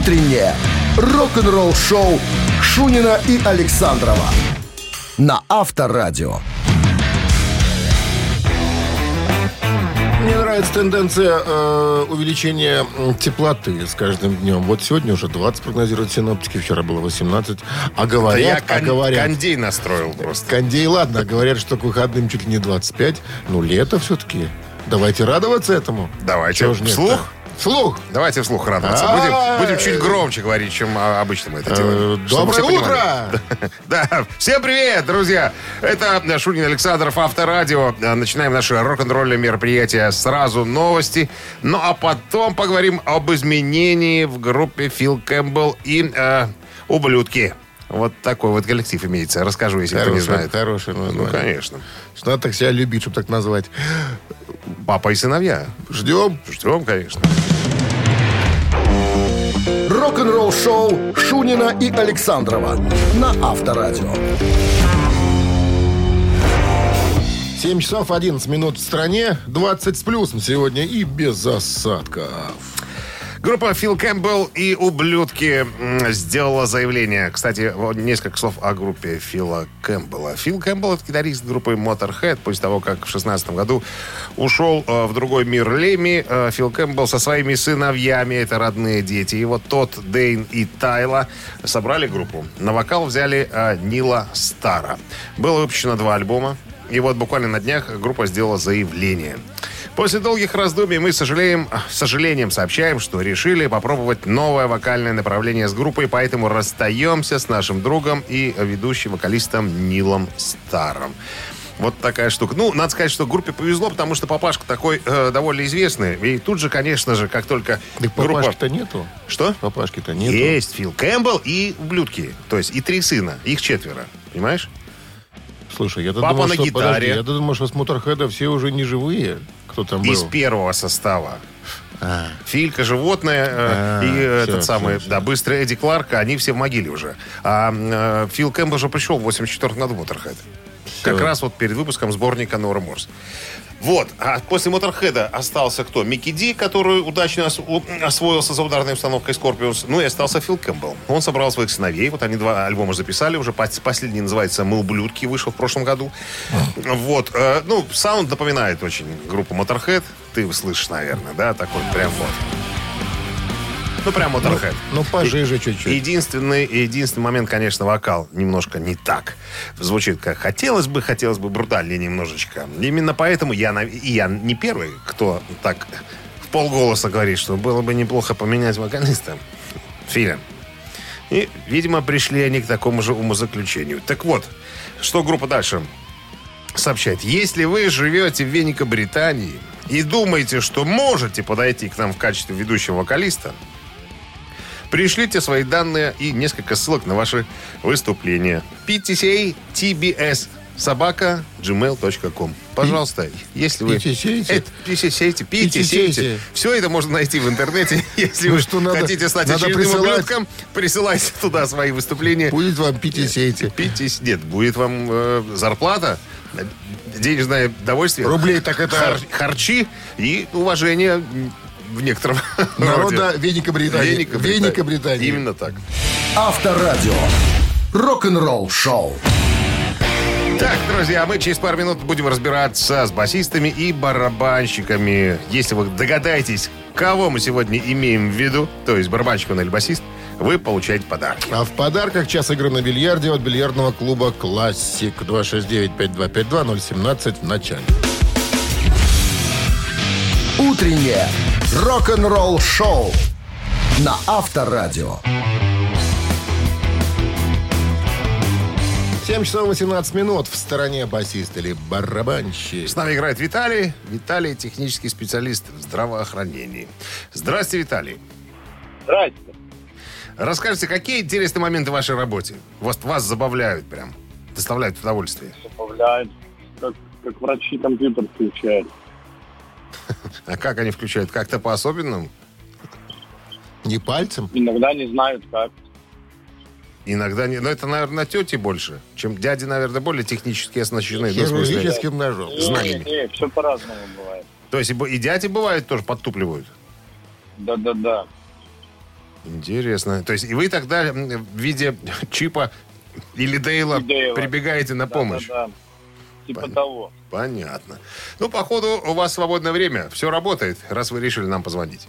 Утреннее рок-н-ролл-шоу Шунина и Александрова на Авторадио. Мне нравится тенденция э, увеличения теплоты с каждым днем. Вот сегодня уже 20 прогнозируют синоптики, вчера было 18. А Да говорят, я а кон- говорят, кондей настроил просто. кондей, ладно, а говорят, что к выходным чуть ли не 25. Ну, лето все-таки. Давайте радоваться этому. Давайте. Чего ж нет-то? Вслух? Вслух. Давайте вслух радоваться. А-а-а. Будем, будем чуть громче говорить, чем а, обычно мы это делаем. Э, Чтобы Доброе понимали. утро! Да, всем привет, друзья! Это Шунин Александров, Авторадио. А, Начинаем наше рок-н-ролльное мероприятие. Сразу новости. Ну, а потом поговорим об изменении в группе Фил Кэмпбелл и э, «Ублюдки». Вот такой вот коллектив имеется. Расскажу, если кто не знает. хорошее Ну, название. конечно. Что надо так себя любить, чтобы так назвать. Папа и сыновья. Ждем. Ждем, конечно. Рок-н-ролл-шоу Шунина и Александрова на Авторадио. 7 часов 11 минут в стране, 20 с плюсом сегодня и без осадков. Группа Фил Кэмпбелл и «Ублюдки» сделала заявление. Кстати, несколько слов о группе Фила Кэмпбелла. Фил Кэмпбелл — это гитарист группы Motorhead. После того, как в 16 году ушел э, в другой мир Леми, э, Фил Кэмпбелл со своими сыновьями, это родные дети, вот тот, Дейн и Тайла, собрали группу. На вокал взяли э, Нила Стара. Было выпущено два альбома. И вот буквально на днях группа сделала заявление. После долгих раздумий мы, сожалеем, с сожалением сообщаем, что решили попробовать новое вокальное направление с группой, поэтому расстаемся с нашим другом и ведущим вокалистом Нилом Старом. Вот такая штука. Ну, надо сказать, что группе повезло, потому что папашка такой э, довольно известный. И тут же, конечно же, как только Так группа... папашки-то нету. Что? Папашки-то нету. Есть Фил Кэмпбелл и ублюдки. То есть и три сына. Их четверо. Понимаешь? Слушай, я Папа думал, на что, гитаре. подожди, я думал, что с Моторхеда все уже не живые. Кто там Из был? первого состава. Филька, животное э, А, и всё, этот самый, всё, всё. да, быстрый Эдди Кларк, они все в могиле уже. А э, Фил Кэмпбелл же пришел в 84 году в Motorhead. Как раз вот перед выпуском сборника No Remorse. Вот. А после Motorhead 'а остался кто? Микки Ди, который удачно освоился за ударной установкой Scorpions. Ну и остался Фил Кэмпбелл. Он собрал своих сыновей. Вот они два альбома записали уже. Пос- Последний называется «Мы ублюдки», вышел в прошлом году. Вот. Э, Ну, саунд напоминает очень группу Motorhead. Ты слышишь, наверное, да? Такой прям вот. Ну, прям Motorhead. Ну, пожиже чуть-чуть. Единственный, единственный момент, конечно, вокал немножко не так. Звучит как хотелось бы, хотелось бы брутальнее немножечко. Именно поэтому я, и я не первый, кто так в полголоса говорит, что было бы неплохо поменять вокалиста. Филя. И, видимо, пришли они к такому же умозаключению. Так вот, что группа дальше сообщает. Если вы живете в Великобритании и думаете, что можете подойти к нам в качестве ведущего вокалиста, пришлите свои данные и несколько ссылок на ваши выступления. PTCA TBS собака gmail.com. Пожалуйста, если вы... Это PTCA, PTCA. PTCA. Все это можно найти в интернете. Если Ну вы что, надо- хотите стать надо очередным присылать. ублюдком, присылайте туда свои выступления. Будет вам пить и сейте. Пить и- Нет, будет вам э, зарплата, э, денежное довольствие. Рублей так это- хар- харчи и уважение в некотором Народа. Великобритании. Великобритании. Великобритании. Именно так. Авторадио. Рок-н-ролл-шоу. Так, друзья, мы через пару минут будем разбираться с басистами и барабанщиками. Если вы догадаетесь, кого мы сегодня имеем в виду, то есть барабанщик он или басист, вы получаете подарок. А в подарках час игры на бильярде от бильярдного клуба «Классик». 269-5252-017 в начале. Утреннее рок-н-ролл-шоу на Авторадио. 7 часов 18 минут. В стороне басист или барабанщик. С нами играет Виталий. Виталий – технический специалист в здравоохранении. Здравствуйте, Виталий. Здрасте. Расскажите, какие интересные моменты в вашей работе? Вас, вас забавляют прям, доставляют удовольствие. Добавляют, как, как врачи компьютер включают. А как они включают? Как-то по-особенному? Не пальцем? Иногда не знают как. Иногда не... Но это, наверное, тети больше, чем дяди, наверное, более технически оснащены. Хирургическим ножом. Знаниями. Не, не, все Интересно. То есть и вы тогда в виде Чипа или Дейла, И Дейла. прибегаете на помощь? Да-да-да. Типа Понятно. того. Понятно. Ну, походу, у вас свободное время. Все работает, раз вы решили нам позвонить.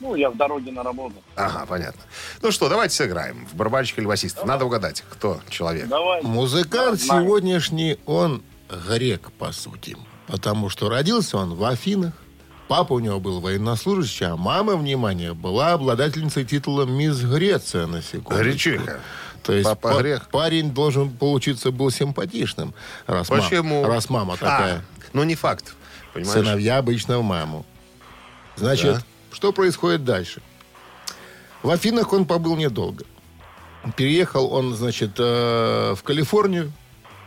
Ну, я в дороге на работу. Ага, понятно. Ну что, давайте сыграем. В барабанщик или басиста. Надо угадать, кто человек. Давай. Музыкант Знаю. сегодняшний, он грек, по сути. Потому что родился он в Афинах. Папа у него был военнослужащий, а мама, внимание, была обладательницей титула «Мисс Греция» на секунду. Гречиха. То есть Папа па- грех. парень должен получиться был симпатичным, раз, Почему? раз мама такая. А, ну, не факт. Понимаешь? Сыновья обычно в маму. Значит, Да. что происходит дальше? В Афинах он побыл недолго. Переехал он, значит, э, в Калифорнию.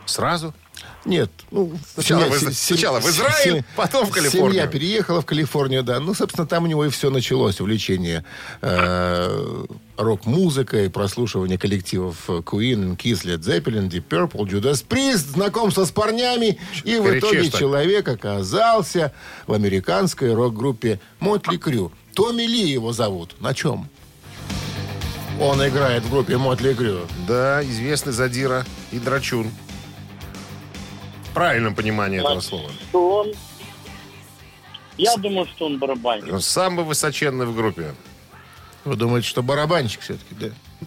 Сразу? Нет, ну, Сначала семья- в Изра- се- сначала в Израиль, се- потом в Калифорнию. Семья переехала в Калифорнию, да. Ну, собственно, там у него и все началось. Увлечение э, рок-музыкой, прослушивание коллективов Queen, Kiss, Led Zeppelin, Deep Purple, Judas Priest, знакомство с парнями. И в итоге человек оказался в американской рок-группе Мотли Крю. Томми Ли его зовут. На чем? Он играет в группе Мотли Крю. Да, известный задира и драчун. В правильном понимании этого слова. Что он... Я думаю, что он барабанщик. Он самый высоченный в группе. Вы думаете, что барабанщик все-таки,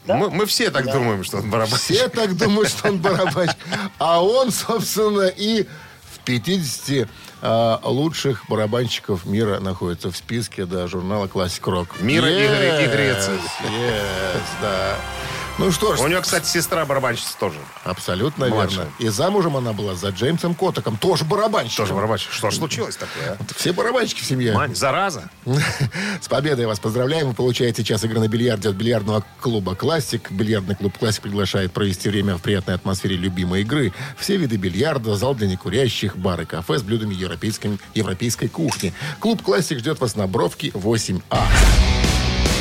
да? Мы, мы все так думаем, что он барабанщик. Все так думают, что он барабанщик. А он, собственно, и в 50 а, лучших барабанщиков мира находится в списке да, журнала Classic Rock. Мира и Гре- и Греции. Yes, да. Ну что ж, У него, кстати, сестра барабанщица тоже. абсолютно Младшая. верно. И замужем она была за Джеймсом Котоком, тоже барабанщик. Тоже барабанщик. Что ж случилось такое, а? Все барабанщики в семье. Мань, зараза. С победой вас поздравляем. Вы получаете час игры на бильярде от бильярдного клуба «Классик». Бильярдный клуб «Классик» приглашает провести время в приятной атмосфере любимой игры. Все виды бильярда, зал для некурящих, бар и кафе с блюдами европейской, европейской кухни. Клуб «Классик» ждет вас на Бровке 8А.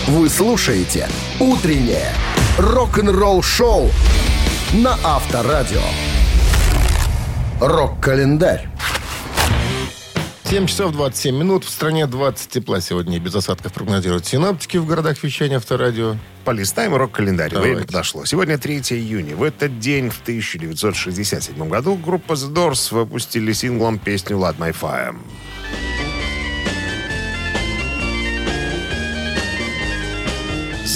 Вы слушаете «Утреннее рок-н-ролл-шоу» на Авторадио. Рок-календарь. 7 часов 27 минут. В стране 20 тепла сегодня и без осадков прогнозируют синаптики в городах вещания Авторадио. Полистаем рок-календарь. Время подошло. Сегодня 3 июня. В этот день, в 1967 году, группа The Doors выпустили синглом песню «Light My Fire».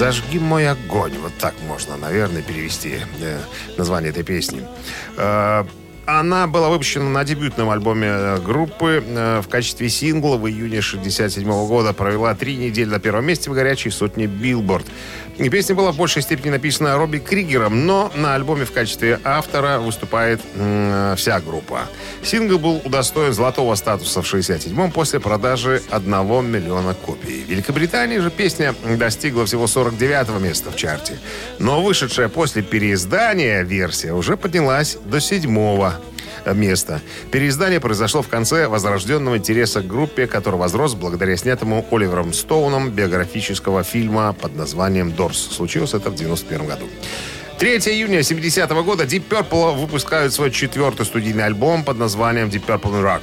«Зажги мой огонь». Вот так можно, наверное, перевести э, название этой песни. Она была выпущена на дебютном альбоме э, группы э, в качестве сингла в июне 1967 года. Провела три недели на первом месте в горячей сотне Билборд. Песня была в большей степени написана Робби Кригером, но на альбоме в качестве автора выступает вся группа. Сингл был удостоен золотого статуса в 1967-м после продажи 1 миллиона копий. В Великобритании же песня достигла всего 49-го места в чарте. Но вышедшая после переиздания версия уже поднялась до седьмого места. Переиздание произошло в конце возрожденного интереса к группе, который возрос благодаря снятому Оливером Стоуном биографического фильма под названием «Дорс». Случилось это в 91 году. 3 июня 70-го года Deep Purple выпускают свой четвертый студийный альбом под названием Deep Purple Rock.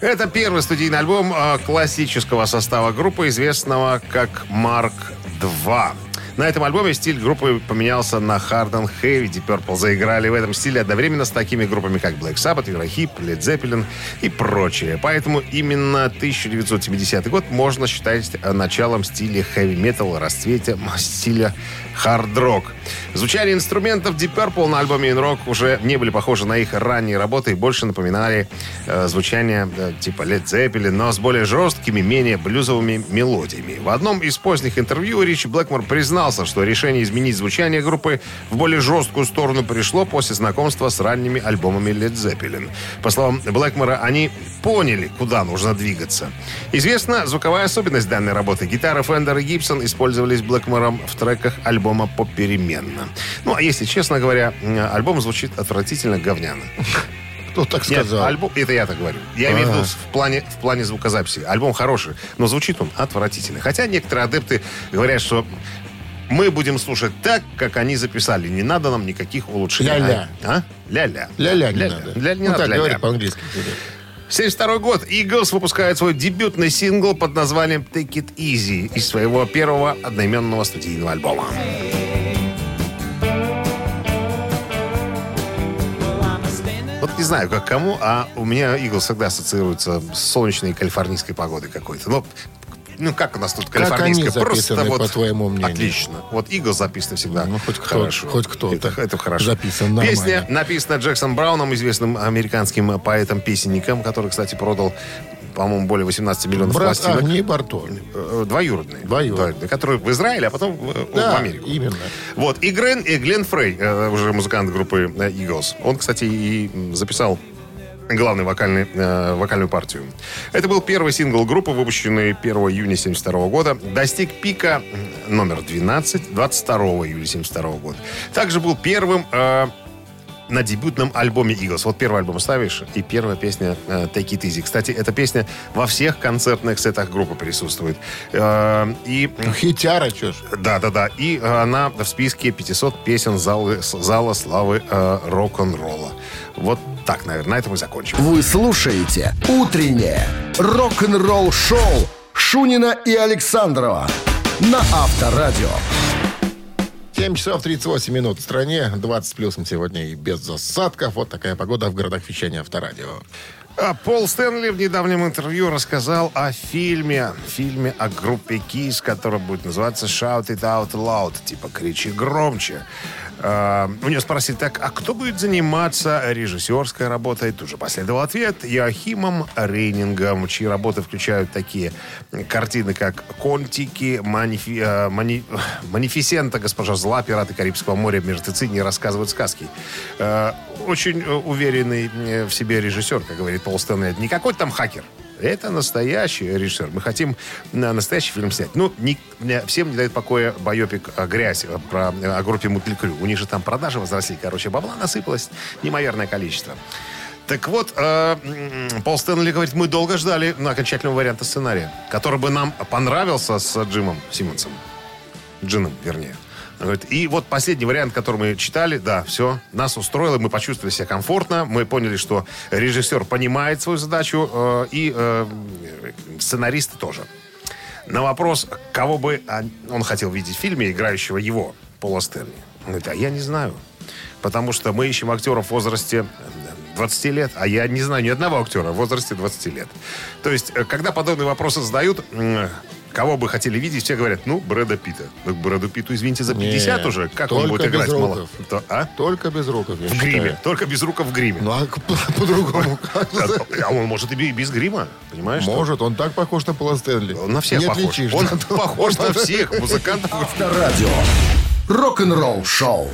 Это первый студийный альбом э, классического состава группы, известного как Марк 2. На этом альбоме стиль группы поменялся на Hard and Heavy. Deep Purple заиграли в этом стиле одновременно с такими группами, как Black Sabbath, Eurohip, Led Zeppelin и прочее. Поэтому именно 1970 год можно считать началом стиля хэви-метал, расцвете стиля хард-рок. Звучание инструментов Deep Purple на альбоме In Rock уже не были похожи на их ранние работы и больше напоминали э, звучание э, типа Led Zeppelin, но с более жесткими, менее блюзовыми мелодиями. В одном из поздних интервью Ричи Блэкмор признался, что решение изменить звучание группы в более жесткую сторону пришло после знакомства с ранними альбомами Led Zeppelin. По словам Блэкмора, они поняли, куда нужно двигаться. Известна звуковая особенность данной работы. Гитары Fender и Gibson использовались Блэкмором в треках альбома попеременно. Ну, а если честно говоря, альбом звучит отвратительно говняно. Кто так Нет, сказал? альбом, это я так говорю. Я имею в виду Ага. в плане, в плане звукозаписи. Альбом хороший, но звучит он отвратительно. Хотя некоторые адепты говорят, что мы будем слушать так, как они записали. Не надо нам никаких улучшений. Ля-ля. А? Ля-ля. Ля-ля не надо. Ля, не ну, надо так ля-ля. говорит по-английски. 72 год. Eagles выпускает свой дебютный сингл под названием Take It Easy из своего первого одноименного студийного альбома. Вот не знаю, как кому, а у меня Eagles всегда ассоциируется с солнечной калифорнийской погодой какой-то. Ну, ну, как у нас тут Как они калифорнийская? Просто вот по твоему мнению? Отлично. Вот Eagles записано всегда Ну, хоть кто- хорошо. хоть кто-то Это, это хорошо. записан нормально. Песня написана Джексон Брауном, известным американским поэтом-песенником, который, кстати, продал по-моему, более 18 миллионов Брат пластинок. Агни Барто. Э, Двоюродный. Двоюродный. Который в Израиле, а потом в, Да, в Америку. именно. Вот. И, Грен, и Глен Фрей, э, уже музыкант группы э, Eagles, он, кстати, и записал главную вокальный, э, вокальную партию. Это был первый сингл группы, выпущенный 1 июня 1972 года. Достиг пика номер 12 22 июля 1972 года. Также был первым э, на дебютном альбоме Eagles. Вот первый альбом ставишь, и первая песня э, Take It Easy. Кстати, эта песня во всех концертных сетах группы присутствует. Э, и Хитяра, чё ж. да, да, да. И э, она в списке 500 песен залы, зала славы э, рок-н-ролла. Вот так, наверное, на этом мы закончим. Вы слушаете «Утреннее рок-н-ролл-шоу» Шунина и Александрова на Авторадио. 7 часов 38 минут в стране, 20 с плюсом сегодня и без засадков. Вот такая погода в городах вещания Авторадио. А Пол Стэнли в недавнем интервью рассказал о фильме, фильме о группе Kiss, который будет называться Shout It Out Loud, типа кричи громче. А, у него спросили, так, а кто будет заниматься режиссерской работой? Тут же последовал ответ Йоахимом Рейнингом, чьи работы включают такие картины, как «Контики», «Манифи- э, мани- «Манифисента», «Госпожа зла», «Пираты Карибского моря», «Мертвецы не рассказывают сказки». Э, Очень э, уверенный э, в себе режиссер, как говорит Пол Стэнли. Не какой-то там хакер. Это настоящий режиссер. Мы хотим э, настоящий фильм снять. Ну, не- всем не дает покоя байопик э, «Грязь» э, про, о группе Мутли Крю. У них же там продажи возросли. Короче, бабла насыпалось неимоверное количество. Так вот, э, Пол Стэнли говорит, мы долго ждали на окончательного варианта сценария, который бы нам понравился с Джимом Симмонсом. Джином, вернее. И вот последний вариант, который мы читали, да, все, нас устроило, мы почувствовали себя комфортно, мы поняли, что режиссер понимает свою задачу, э, и э, сценаристы тоже. На вопрос, кого бы он- хотел видеть в фильме, играющего его, Пола Стэнли. Он говорит, а я не знаю. Потому что мы ищем актеров в возрасте э, 20 лет, а я не знаю ни одного актера в возрасте 20 лет. То есть, э, когда подобные вопросы задают, кого бы хотели видеть, все говорят, ну, Брэда Питта. Так Брэду Питту, извините, за 50 Не, уже. Как он будет играть без мало? руков. То- а? Только без руков, я В считаю. гриме. Только без рука в гриме. Ну, а к- по-другому как? А он может и без грима, понимаешь? Может, он так похож на Пола Стэнли. Он на всех похож. Он похож на всех музыкантов. Авторадио. Рок-н-ролл-шоу.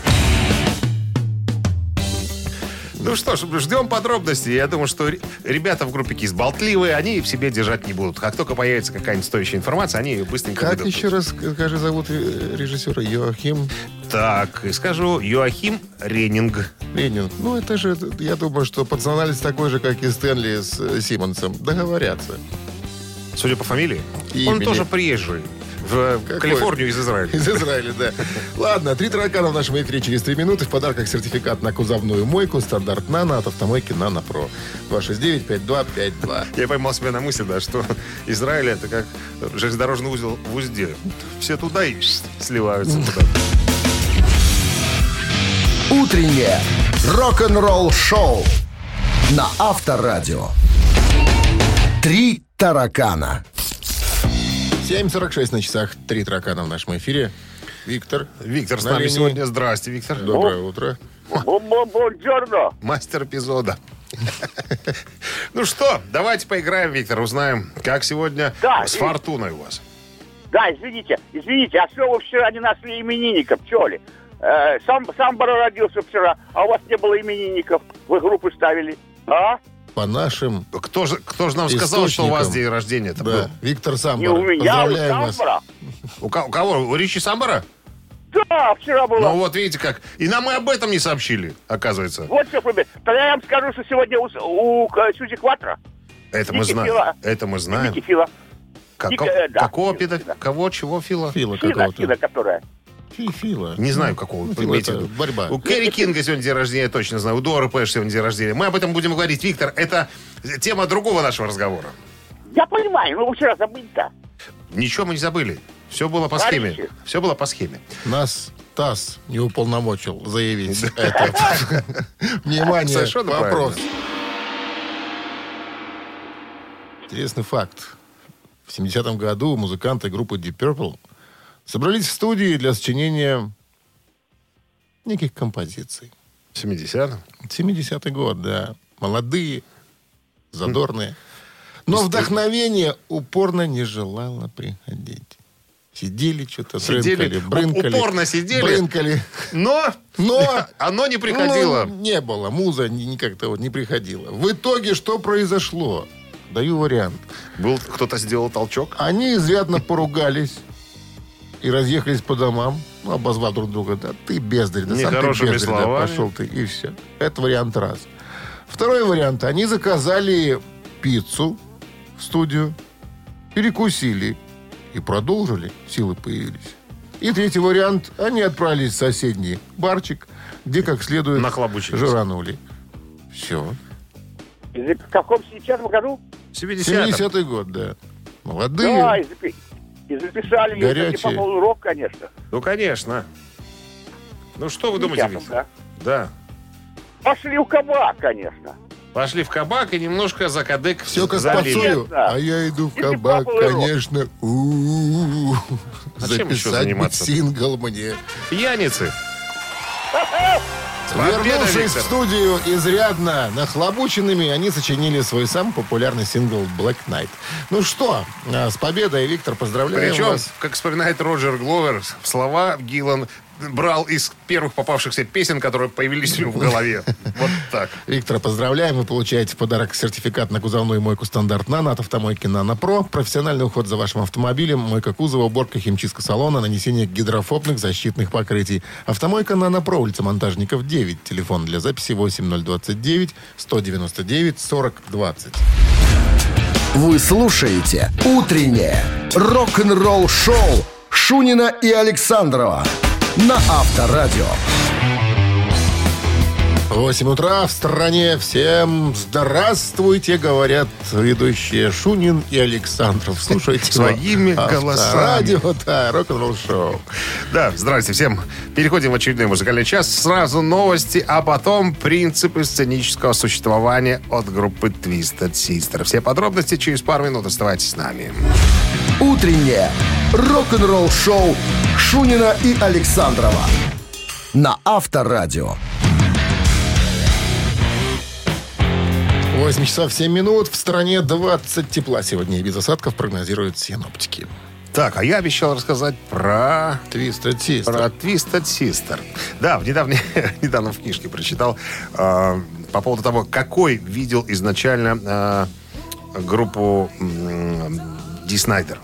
Ну что ж, ждем подробностей. Я думаю, что ре- ребята в группе КИС болтливые, они в себе держать не будут. Как только появится какая-нибудь стоящая информация, они ее быстренько Как выдадут. еще раз, скажи, зовут э, режиссера Йоахим Так, скажу, Йоахим Ренинг. Ленин? Ну, это же, я думаю, что пацанализ такой же, как и Стэнли с э, Симмонсом. Договорятся. Судя по фамилии, И он имени. тоже приезжий. В Какой? Калифорнию из Израиля. Из Израиля, да. Ладно, три таракана в нашем эфире через три минуты. В подарках сертификат на кузовную мойку стандарт «Нано» от автомойки «Нано Про». 269-5252. Я поймал себя на мысли, да, что Израиль это как железнодорожный узел в узде. Все туда и сливаются туда. Утреннее рок-н-ролл-шоу на Авторадио. Три таракана. 7.46 на часах. Три таракана в нашем эфире. Виктор. Виктор с на нами линии. сегодня. Здрасте, Виктор. Доброе утро. Бонжорно. Мастер эпизода. Ну что, давайте поиграем, Виктор, узнаем, как сегодня Да, с и- фортуной у вас. Да, извините, извините, а что вы вчера не нашли именинников, что ли? Э, сам, сам Бара родился вчера, а у вас не было именинников. Вы группы ставили. А? По нашим... Кто же, кто же нам сказал, что у вас день рождения-то Да, был? Виктор Не Самбар. у меня, у Поздравляем вас. Самбара. У, ко- у кого? У Ричи Самбара? Да, вчера было. Ну вот видите как. И нам и об этом не сообщили, оказывается. Вот что, Фабе. Тогда я вам скажу, что сегодня у, у, э, Сьюзи Кватро. Это мы Ники знаем. Фила. Это мы знаем. Ники Фила. Како- э, да, Какого Фила, педо... Фила. Кого, чего, Фила? Фила Фина, какого-то. Фина, которая. Фи- Фила. Не знаю, какого Ну, типа это борьба. У Кэрри Кинга сегодня день рождения, я точно знаю. У Дора Пэш сегодня день рождения. Мы об этом будем говорить. Виктор, это тема другого нашего разговора. Я понимаю, но вчера забыли-то. Ничего мы не забыли. Все было по схеме. Товарищи. Все было по схеме. Нас ТАСС не уполномочил заявить это. Внимание, Совершенно вопрос. правильно. Интересный факт. В 70-м году музыканты группы Deep Purple собрались в студии для сочинения неких композиций. В 70-м. 70-й год, да. Молодые, задорные. Но вдохновение упорно не желало приходить. Сидели, что-то Сидели, брынкали, брынкали. упорно сидели. Брынкали. Но, Но оно не приходило. Ну, не было, муза ни- никак-то вот не приходила. В итоге что произошло? Даю вариант. Был кто-то сделал толчок. Они изрядно поругались и разъехались по домам, ну, обозвав друг друга. Да ты бездарь, да сам ты бездарь, да, словами. пошел ты, и все. Это вариант раз. Второй вариант. Они заказали пиццу в студию, перекусили и продолжили. Силы появились. И третий вариант. Они отправились в соседний барчик, где как следует жиранули. Все. В каком 70 году? В 70-м. 70-й год, да. Молодые. Да, и, запи- и записали ее Горячие. кстати, по полу рок, конечно. Ну, конечно. Ну, что вы думаете, 70-м, Виктор? да. Да. Пошли в кабак, конечно. Пошли в кабак и немножко за кадык Все как. А я иду в кабак, конечно. У-у-у. А Записать сингл мне. Пьяницы. Вернувшись в Виктор. студию изрядно нахлобученными, они сочинили свой самый популярный сингл «Black Night». Ну что, а, с победой, Виктор, поздравляем Причем, вас. как вспоминает Роджер Гловер, слова Гиллан брал из первых попавшихся песен, которые появились у него в голове. Вот так. Виктора, поздравляем. Вы получаете в подарок сертификат на кузовную мойку «Стандарт Нано» от автомойки «Нано Про». Профессиональный уход за вашим автомобилем, мойка кузова, уборка химчистка салона, нанесение гидрофобных защитных покрытий. Автомойка «Нано Про», улица Монтажников, 9. Телефон для записи 8029 199 40 20. Вы слушаете «Утреннее рок-н-ролл-шоу» Шунина и Александрова на Авторадио. 8 утра в стране. Всем здравствуйте, говорят ведущие Шунин и Александров. Слушайте Своими голосами. Радио, да, рок-н-ролл шоу. Да, здрасте всем. Переходим в очередной музыкальный час. Сразу новости, а потом принципы сценического существования от группы Twisted Sister. Все подробности через пару минут. Оставайтесь с нами. Утреннее рок-н-ролл-шоу Шунина и Александрова на Авторадио. 8 часов 7 минут. В стране 20 тепла сегодня и без осадков прогнозируют синоптики. Так, а я обещал рассказать про... Twisted Sister. Про Twisted Sister. Да, в недавне, недавно в книжке прочитал э, по поводу того, какой видел изначально э, группу м, Ди Снайдер.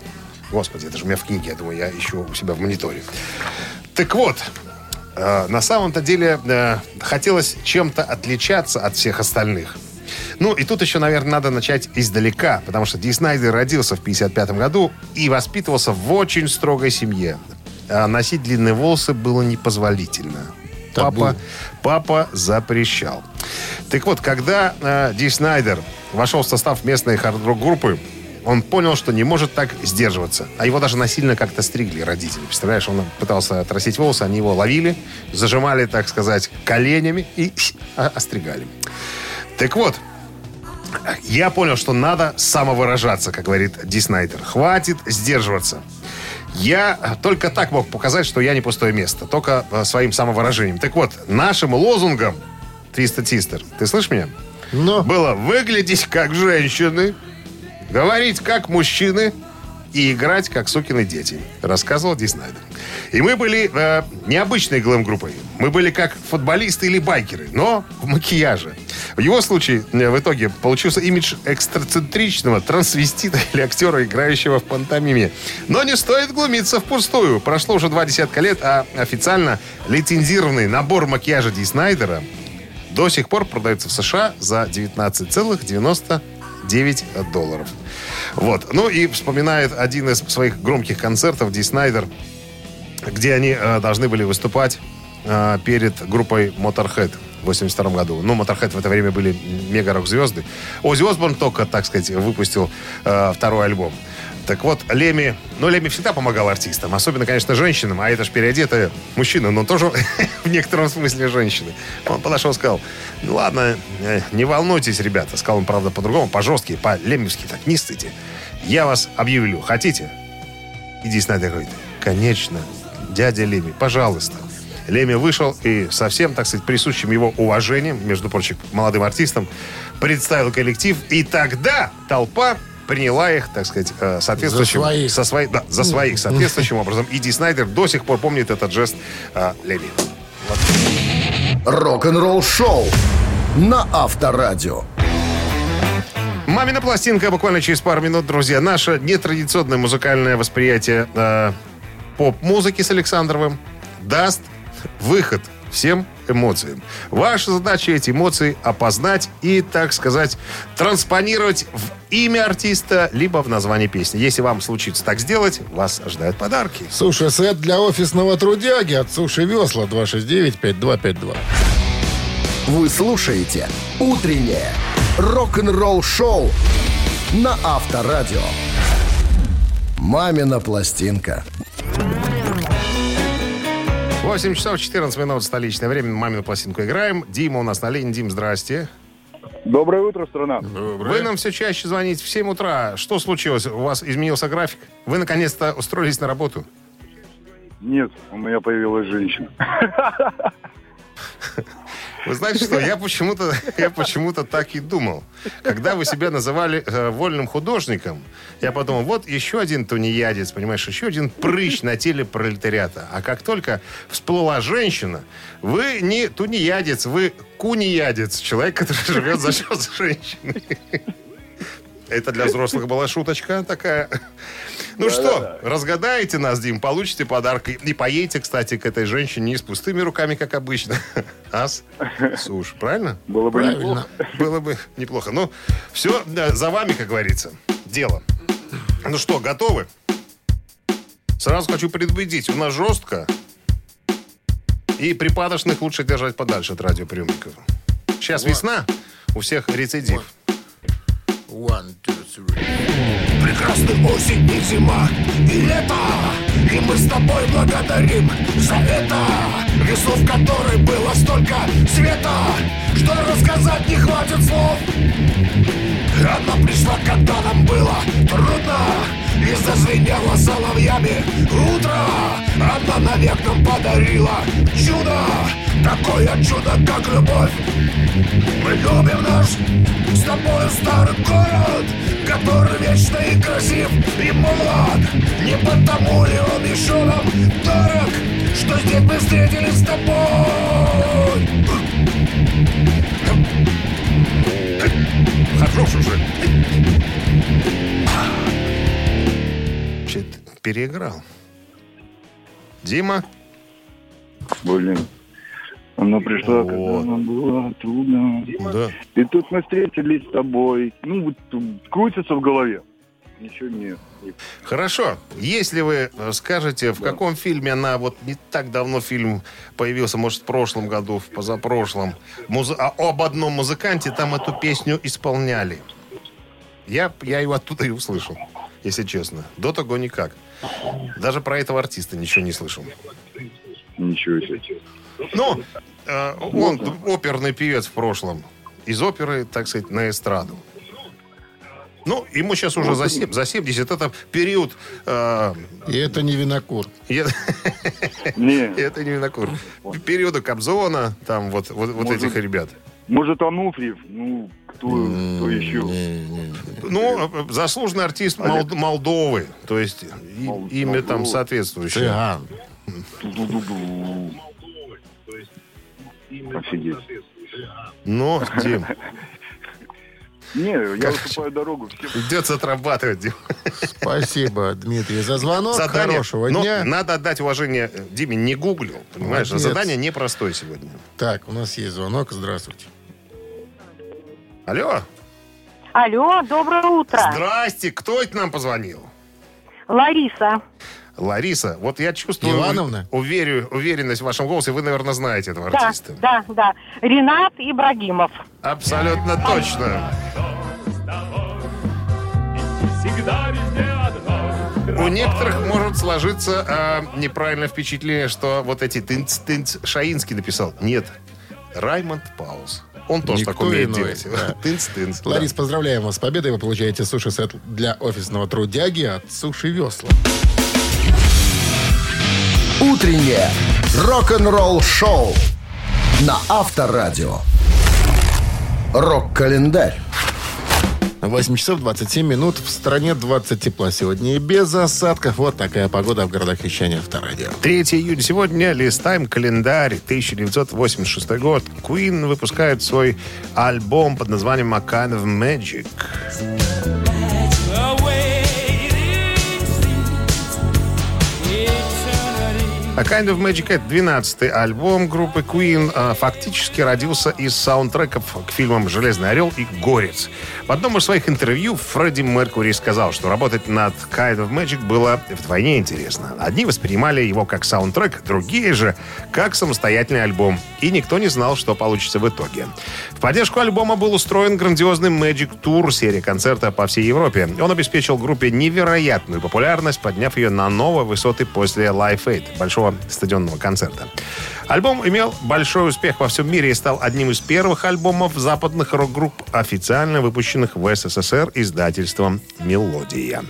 Господи, это же у меня в книге, я думаю, я ищу у себя в мониторе. Так вот, э, на самом-то деле э, хотелось чем-то отличаться от всех остальных. Ну, и тут еще, наверное, надо начать издалека, потому что Ди Снайдер родился в 55 году и воспитывался в очень строгой семье. А носить длинные волосы было непозволительно. Табу. Папа, папа запрещал. Так вот, когда э, Ди Снайдер вошел в состав местной хард-рок-группы, он понял, что не может так сдерживаться. А его даже насильно как-то стригли родители. Представляешь, он пытался отрастить волосы, они его ловили, зажимали, так сказать, коленями и а, остригали. Так вот, я понял, что надо самовыражаться, как говорит Ди Снайдер. Хватит сдерживаться. Я только так мог показать, что я не пустое место. Только э, своим самовыражением. Так вот, нашим лозунгом Twisted Sister, ты слышишь меня? Но Было выглядеть как женщины, говорить как мужчины и играть как сукины дети, рассказывал Ди Снайдер. И мы были э, необычной глэм-группой. Мы были как футболисты или байкеры, но в макияже. В его случае э, в итоге получился имидж экстрацентричного трансвестита или актера, играющего в пантомиме. Но не стоит глумиться впустую. Прошло уже два десятка лет, а официально лицензированный набор макияжа Ди Снайдера до сих пор продается в США за 19,99 долларов. Вот. Ну и вспоминает один из своих громких концертов Ди Снайдер. где они э, должны были выступать э, перед группой Motorhead в 82 году. Ну, Motorhead в это время были мега-рок-звезды. Оззи Осборн только, так сказать, выпустил э, второй альбом. Так вот, Леми... Ну, Леми всегда помогал артистам. Особенно, конечно, женщинам. А это ж переодетые мужчины, но тоже в некотором смысле женщины. Он подошел и сказал, ну ладно, э, не волнуйтесь, ребята. Сказал он, правда, по-другому, по-жестки, по-лемевски. Так, не стыдите. Я вас объявлю. Хотите? Иди Снайдер говорит, конечно, дядя Леми, пожалуйста. Леми вышел и совсем, так сказать, присущим его уважением, между прочим, молодым артистам, представил коллектив. И тогда толпа приняла их, так сказать, э, соответствующим... За своих. Со свои, да, за своих соответствующим образом. И Ди Снайдер до сих пор помнит этот жест э, Леми. Рок-н-ролл шоу на Авторадио. Мамина пластинка буквально через пару минут, друзья. Наше нетрадиционное музыкальное восприятие э, поп-музыки с Александровым даст выход всем эмоциям. Ваша задача эти эмоции опознать и, так сказать, транспонировать в имя артиста, либо в название песни. Если вам случится так сделать, вас ожидают подарки. Суши-сет для офисного трудяги от Суши Весла 269-5252. Вы слушаете «Утреннее рок-н-ролл-шоу» на Авторадио. «Мамина пластинка». 8 часов 14 минут столичное время. Мамину пластинку играем. Дима у нас на линии. Дим, здрасте. Доброе утро, страна. Вы нам все чаще звоните в 7 утра. Что случилось? У вас изменился график? Вы наконец-то устроились на работу? Нет, у меня появилась женщина. Вы знаете что, я почему-то, я почему-то так и думал. Когда вы себя называли э, вольным художником, я подумал, вот еще один тунеядец, понимаешь, еще один прыщ на теле пролетариата. А как только всплыла женщина, вы не тунеядец, вы кунеядец, человек, который живет за счет женщины. Это для взрослых была шуточка такая. Ну что, разгадаете нас, Дим, получите подарок. И поедете, кстати, к этой женщине не с пустыми руками, как обычно, а с суш. Правильно? Было бы Правильно. неплохо. Было бы неплохо. Ну, все за вами, как говорится, дело. Ну что, готовы? Сразу хочу предупредить, у нас жестко. И припадочных лучше держать подальше от радиоприемников. Сейчас весна, у всех рецидив. One, two, three. Прекрасный осень и зима и лето. И мы с тобой благодарим за это. Весну, в которой было столько света Что рассказать не хватит слов. Она пришла, когда нам было трудно. И зазвенела соловьями утро. Она навек нам подарила чудо. Такое чудо, как любовь. Мы любим наш с тобой старый город, который вечно и красив, и молод. Не потому ли он еще нам дорог, что здесь мы встретились с тобой. Хорош уже. Чет переиграл. Дима? Блин. Она пришла, Вот. когда нам было трудно. Да. И тут мы встретились с тобой. Ну, вот крутится в голове. Ничего не... Хорошо. Если вы э, скажете, в каком фильме она, вот не так давно фильм появился, может, в прошлом году, в позапрошлом, музы- а об одном музыканте там эту песню исполняли. Я, я ее оттуда и услышал, если честно. До того никак. Даже про этого артиста ничего не слышал. Ничего себе. Ну, э, он оперный певец в прошлом. Из оперы, так сказать, на эстраду. Ну, ему сейчас уже за, сем- за 70. Это период... э, И это не винокур. я- Не, это не винокур. Периода Кобзона, там вот, вот, вот Может, этих ребят. может, Ануфриев? Ну, кто, кто еще? Ну, э, заслуженный артист Мол- Молдовы. То есть и- имя там соответствующее. Цыган. Офигеть. Ну, Дим, Не, я уступаю дорогу всем. придется отрабатывать, Дим. Спасибо, Дмитрий, за звонок. Задание. Хорошего Но дня. надо отдать уважение Диме, не гуглил, понимаешь? Молодец. Задание непростое сегодня. Так, у нас есть звонок. Здравствуйте. Алло, Алло, доброе утро. здрасте, кто это нам позвонил? Лариса. Лариса, вот я чувствую Ивановна? уверю, уверенность в вашем голосе. Вы, наверное, знаете этого Да, артиста. да, да. Ренат Ибрагимов. Абсолютно точно. У некоторых может сложиться а, неправильное впечатление, что вот эти тынц-тынц Шаинский написал. Нет, Раймонд Паулс. Он тоже Никто так умеет иной, делать. да. Тынц-тынц. да. Ларис, поздравляем вас с победой. Вы получаете суши-сет для офисного трудяги от Суши Весла. Утреннее рок-н-ролл-шоу на Авторадио. Рок-календарь. 8 часов 27 минут. В стране 20 тепла сегодня. И без осадков. Вот такая погода в городах вещания Авторадио. 3 июня сегодня листаем календарь 1986 год. Queen выпускает свой альбом под названием A Kind of Magic. A Kind of Magic — это 12-й альбом группы Queen. а, Фактически родился из саундтреков к фильмам «Железный орел» и «Горец». В одном из своих интервью Фредди Меркури сказал, что работать над Kind of Magic было вдвойне интересно. Одни воспринимали его как саундтрек, другие же — как самостоятельный альбом. И никто не знал, что получится в итоге. В поддержку альбома был устроен грандиозный Magic Tour, серия концерта по всей Европе. Он обеспечил группе невероятную популярность, подняв ее на новые высоты после Live Aid, большого стадионного концерта. Альбом имел большой успех во всем мире и стал одним из первых альбомов западных рок-групп, официально выпущенных в СССР издательством «Мелодия».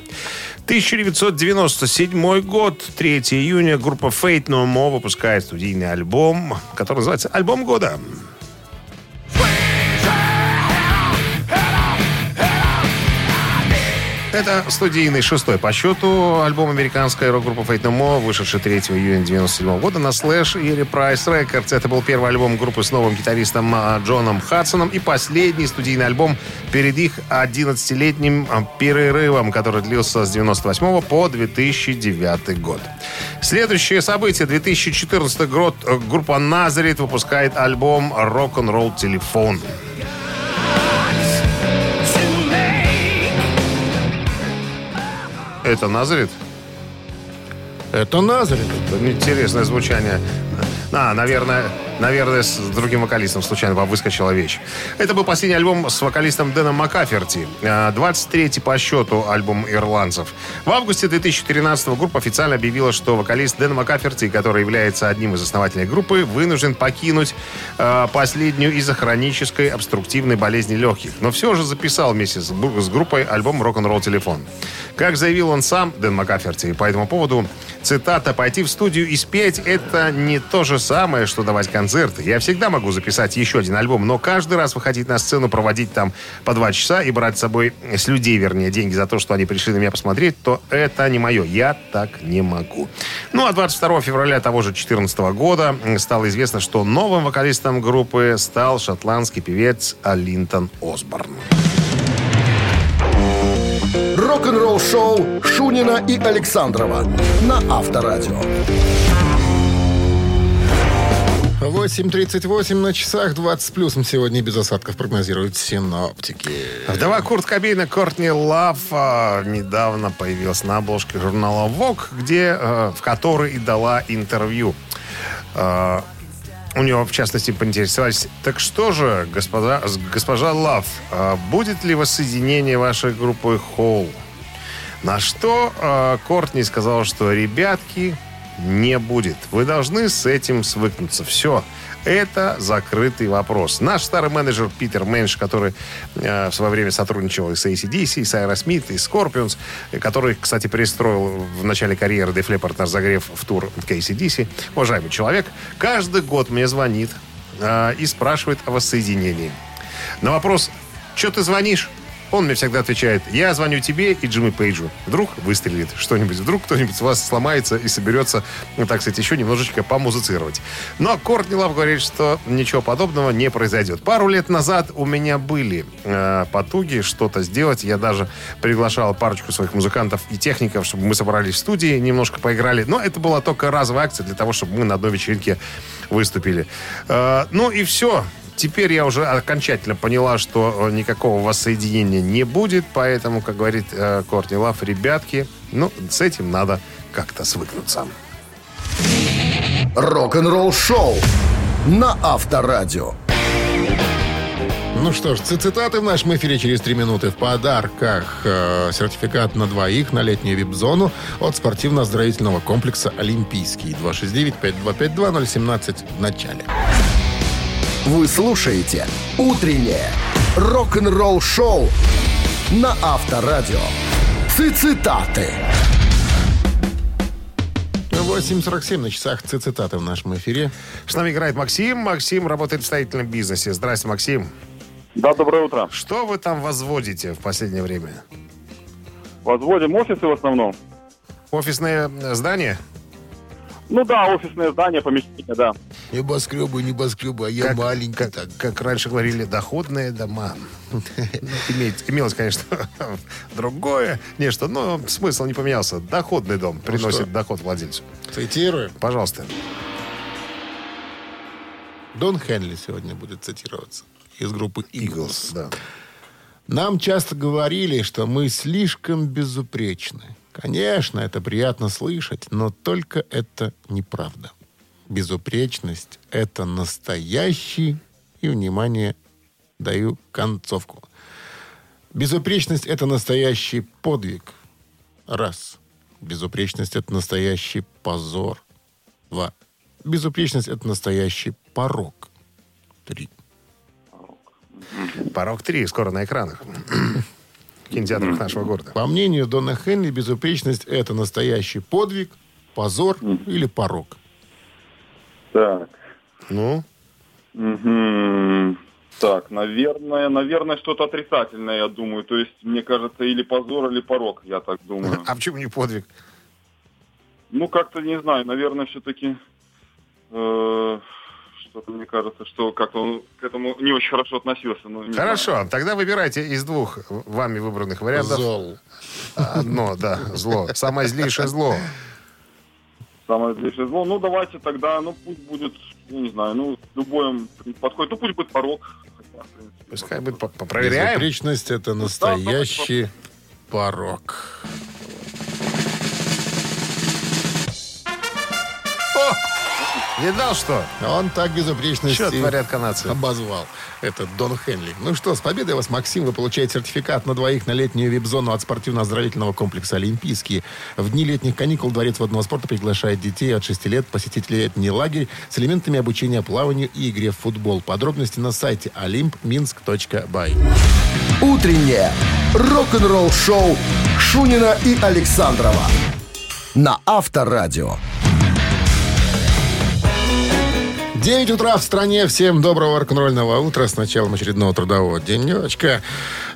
1997 год, 3 июня, группа Fate No More выпускает студийный альбом, который называется «Альбом года». Это студийный шестой по счету альбом американской рок-группы Fate No More, вышедший 3 июня 1997 года на Slash и Reprise Records. Это был первый альбом группы с новым гитаристом а, Джоном Хадсоном и последний студийный альбом перед их 11-летним а, перерывом, который длился с 98 по 2009 год. Следующее событие. 2014 год. Группа Назарит выпускает альбом «Рок-н-ролл телефон». Это Назарит? Это Назарет. Интересное звучание. А, наверное, наверное, с другим вокалистом случайно вам выскочила вещь. Это был последний альбом с вокалистом Дэном Маккаферти. А, 23-й по счету альбом ирландцев. В августе 2013 группа официально объявила, что вокалист Дэн Маккаферти, который является одним из основателей группы, вынужден покинуть а, последнюю из-за хронической обструктивной болезни легких. Но все же записал вместе с, с группой альбом «Рок-н-ролл телефон». Как заявил он сам, Дэн Маккаферти, по этому поводу, цитата, «Пойти в студию и спеть – это не то же самое, что давать концерты. Я всегда могу записать еще один альбом, но каждый раз выходить на сцену, проводить там по два часа и брать с собой, с людей, вернее, деньги за то, что они пришли на меня посмотреть, то это не мое. Я так не могу». Ну, а 22 февраля того же 2014 года стало известно, что новым вокалистом группы стал шотландский певец Линтон Осборн. Рок-н-ролл-шоу Шунина и Александрова на Авторадио. 8.38 на часах, 20 с плюсом сегодня без осадков прогнозируют синоптики. Вдова Курт Кобейна Кортни Лав а, недавно появилась на обложке журнала Vogue, где, а, в которой и дала интервью. А, у него, в частности, поинтересовались, так что же, господа, госпожа Лав, будет ли воссоединение вашей группы Холл? На что Кортни сказал, что ребятки не будет. Вы должны с этим свыкнуться. Все. Это закрытый вопрос. Наш старый менеджер Питер Мэнш, который э, в свое время сотрудничал и с ACDC, и с Aerosmith, и с Scorpions, и который, кстати, пристроил в начале карьеры Def Leppard на разогрев в тур к ACDC, уважаемый человек, каждый год мне звонит э, и спрашивает о воссоединении. На вопрос, что ты звонишь? Он мне всегда отвечает, я звоню тебе и Джимми Пейджу. Вдруг выстрелит что-нибудь, вдруг кто-нибудь с вас сломается и соберется, ну, так сказать, еще немножечко помузицировать. Но Кортни Лав говорит, что ничего подобного не произойдет. Пару лет назад у меня были э, потуги что-то сделать. Я даже приглашал парочку своих музыкантов и техников, чтобы мы собрались в студии, немножко поиграли. Но это была только разовая акция для того, чтобы мы на одной вечеринке выступили. Э, ну и все. Теперь я уже окончательно поняла, что э, никакого воссоединения не будет, поэтому, как говорит э, Кортни Лав, ребятки, ну, с этим надо как-то свыкнуться. Рок-н-ролл шоу на Авторадио. Ну что ж, цитаты в нашем эфире через три минуты. В подарках э, сертификат на двоих на летнюю вип-зону от спортивно-оздоровительного комплекса «Олимпийский». 269-5252-017 в начале. Вы слушаете «Утреннее рок-н-ролл шоу» на Авторадио. Цитаты. 8.47 на часах цитаты в нашем эфире. С нами играет Максим. Максим работает в строительном бизнесе. Здрасте, Максим. Да, доброе утро. Что вы там возводите в последнее время? Возводим офисы в основном. Офисное э, здание? Ну да, офисное здание, помещение, да. Небоскребы, небоскребы, а я Как- маленький как, так. как раньше говорили, доходные дома. Ну, имеет- имелось, конечно, другое нечто, но смысл не поменялся. Доходный дом приносит что? доход владельцу. Цитирую. Пожалуйста. Дон Хенли сегодня будет цитироваться из группы Eagles. Да. Нам часто говорили, что мы слишком безупречны. Конечно, это приятно слышать, но только это неправда. Безупречность – это настоящий, и, внимание, даю концовку. Безупречность – это настоящий подвиг. Раз. Безупречность – это настоящий позор. Два. Безупречность – это настоящий порог. Три. Порог 3 скоро на экранах. В кинотеатрах нашего города. По мнению Дона Хенли, безупречность – это настоящий подвиг, позор или порог. Так. Ну, Мгм. Так, наверное, наверное, что-то отрицательное, я думаю. То есть, мне кажется, или позор, или порог, я так думаю. а почему не подвиг? Ну, как-то, не знаю, наверное, все-таки... э, что-то мне кажется, что как-то он к этому не очень хорошо относился. ну, не знаю. Хорошо, тогда выбирайте из двух вами выбранных вариантов. Зол. Одно, да, зло. Самое злейшее зло. Самое злейшее зло. Ну, давайте тогда, ну, пусть будет, я не знаю, ну, любое подходит. Ну, пусть будет порог. Хотя, принципе, Пускай будет, по- попроверяем. Безупречность – это настоящий порог. Не дал что? Он так безупречность Что творят канадцы? обозвал. Это Дон Хенли. Ну что, с победой вас, Максим. Вы получаете сертификат на двоих на летнюю вип-зону от спортивно-оздоровительного комплекса «Олимпийский». В дни летних каникул Дворец водного спорта приглашает детей от 6 лет посетить летний лагерь с элементами обучения плаванию и игре в футбол. Подробности на сайте olympminsk.by. Утреннее рок-н-ролл шоу Шунина и Александрова на Авторадио. 9 утра в стране. Всем доброго рок-н-ролльного утра с началом очередного трудового денечка.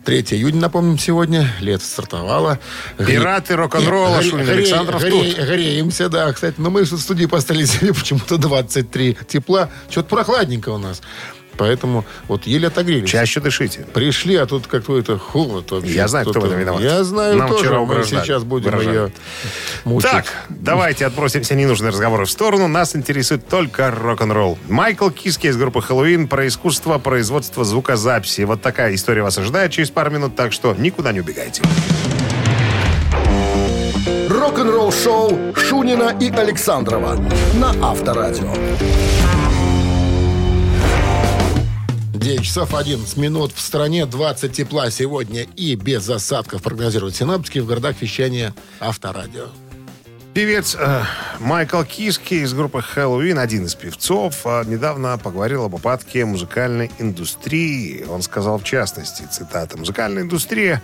3 июня, напомним, сегодня. Лето стартовало. Пираты рок-н-ролла, Нет, Шунин Александров горе- тут. Греемся, да. Кстати, но мы в студии поставили себе почему-то 23 тепла. Что-то прохладненько у нас. Поэтому вот еле отогрелись. Чаще дышите. Пришли, а тут какой-то холод вообще. Я знаю, кто в этом виноват. Я знаю Нам тоже. вчера Мы угрожали. сейчас будем Угрожали. ее мучить. Так, давайте отбросим все ненужные разговоры в сторону. Нас интересует только рок-н-ролл. Майкл Киски из группы «Хэллоуин» про искусство производства звукозаписи. Вот такая история вас ожидает через пару минут, так что никуда не убегайте. Рок-н-ролл шоу Шунина и Александрова на Авторадио. 9 часов 11 минут. В стране 20 тепла сегодня и без осадков прогнозируют синаптики в городах вещания Авторадио. Певец э, Майкл Киски из группы «Хэллоуин», один из певцов, э, недавно поговорил об упадке музыкальной индустрии. Он сказал в частности, цитата, «Музыкальная индустрия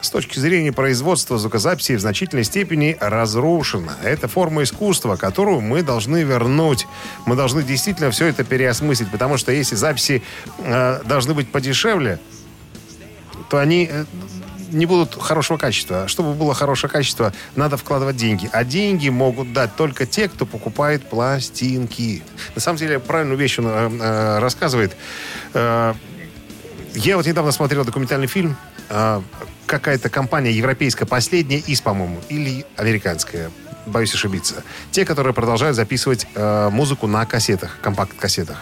с точки зрения производства звукозаписи в значительной степени разрушена. Это форма искусства, которую мы должны вернуть. Мы должны действительно все это переосмыслить, потому что если записи э, должны быть подешевле, то они э, не будут хорошего качества. Чтобы было хорошее качество, надо вкладывать деньги. А деньги могут дать только те, кто покупает пластинки. На самом деле, правильную вещь он э, э, рассказывает. Э, я вот недавно смотрел документальный фильм какая-то компания европейская, последняя из, по-моему, или американская, боюсь ошибиться. Те, которые продолжают записывать э, музыку на кассетах, компакт-кассетах.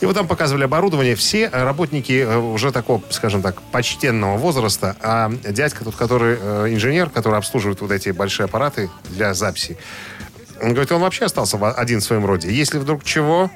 И вот там показывали оборудование. Все работники э, уже такого, скажем так, почтенного возраста, а дядька тут, который э, инженер, который обслуживает вот эти большие аппараты для записи, он говорит, он вообще остался один в своем роде. Если вдруг чего,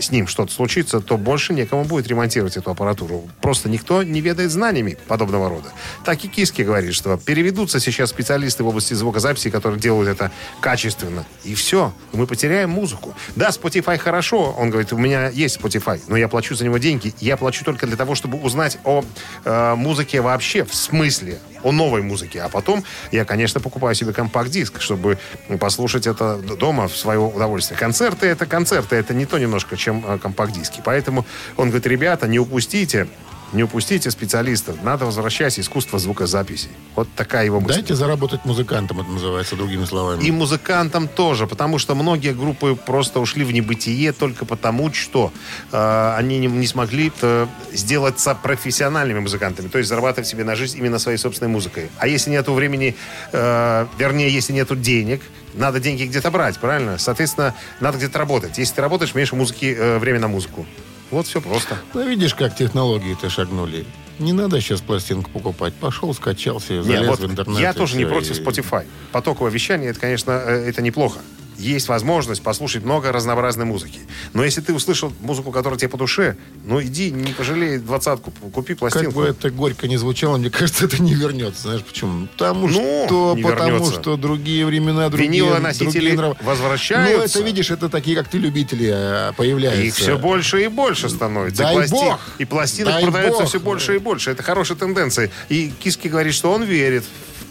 с ним что-то случится, то больше некому будет ремонтировать эту аппаратуру. Просто никто не ведает знаниями подобного рода. Так и Киски говорит, что переведутся сейчас специалисты в области звукозаписи, которые делают это качественно. И все. Мы потеряем музыку. Да, Spotify хорошо. Он говорит, у меня есть Spotify, но я плачу за него деньги. Я плачу только для того, чтобы узнать о э, музыке вообще, в смысле, о новой музыке. А потом я, конечно, покупаю себе компакт-диск, чтобы послушать это дома в свое удовольствие. Концерты — это концерты, это не то немножко, чем э, компакт-диски. Поэтому он говорит, ребята, не упустите, не упустите специалистов. Надо возвращать искусство звукозаписи. Вот такая его мысль. Дайте заработать музыкантам, это называется, другими словами. И музыкантам тоже, потому что многие группы просто ушли в небытие только потому, что э, они не, не смогли э, сделаться профессиональными музыкантами, то есть зарабатывать себе на жизнь именно своей собственной музыкой. А если нету времени, э, вернее, если нету денег, надо деньги где-то брать, правильно? Соответственно, надо где-то работать. Если ты работаешь, меньше музыки, э, время на музыку. Вот все просто. Ну, видишь, как технологии-то шагнули. Не надо сейчас пластинку покупать. Пошел, скачался, залез вот в интернет. я тоже не против и- Spotify. Потоковое вещание, это, конечно, э, это неплохо. Есть возможность послушать много разнообразной музыки. Но если ты услышал музыку, которая тебе по душе, ну иди, не пожалей двадцатку, купи Как пластинку. бы это горько не звучало, мне кажется, это не вернется. Знаешь почему? Потому Ну, что, потому вернется. что другие времена, другие, Виниловые носители другие нрав- возвращаются. Ну, это, видишь, это такие, как ты, любители, э, появляются. Их все больше и больше становится. Дай и, пласти- бог! и пластинок Дай продается бог! все больше и больше. Это хорошая тенденция. И Киски говорит, что он верит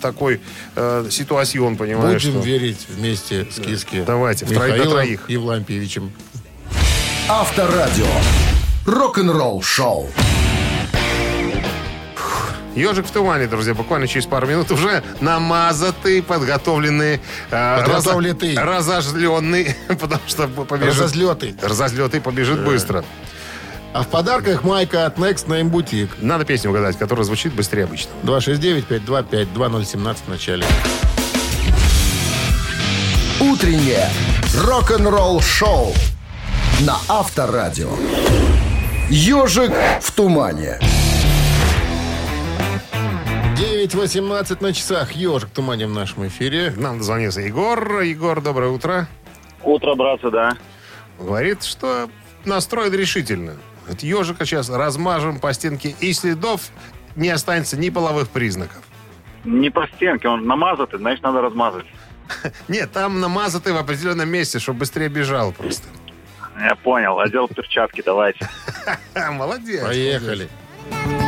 такой э, ситуацион, понимаешь? Будем что- верить вместе с Киски. Давайте, Михаилом троих. Евлампиевичем. Авторадио. Рок-н-ролл шоу. Ежик в тумане, друзья, буквально через пару минут уже намазатый, подготовленный, э, Подготовленный. разо- разожленный, потому что побежит. Разозлеты. Разозлетый побежит быстро. А в подарках майка от Next Name Boutique. Надо песню угадать, которая звучит быстрее обычного. 269-525-2017 в начале. Утреннее рок-н-ролл шоу на Авторадио. Ежик в тумане. 9.18 на часах. Ежик в тумане в нашем эфире. Нам дозвонился Егор. Егор, доброе утро. Утро, братцы, да. Говорит, что настроен решительно. От ежика сейчас размажем по стенке, и следов не останется ни половых признаков. Не по стенке, он намазатый, значит, надо размазать. Нет, там намазатый в определенном месте, чтобы быстрее бежал просто. Я понял, одел перчатки, давайте. Молодец. Поехали. Trying